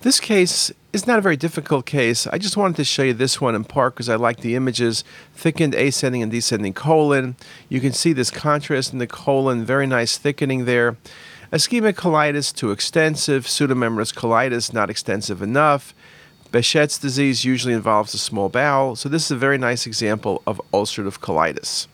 This case is not a very difficult case. I just wanted to show you this one in part because I like the images, thickened ascending and descending colon. You can see this contrast in the colon, very nice thickening there. Ischemic colitis too extensive, pseudomembranous colitis not extensive enough. Behçet's disease usually involves the small bowel, so this is a very nice example of ulcerative colitis.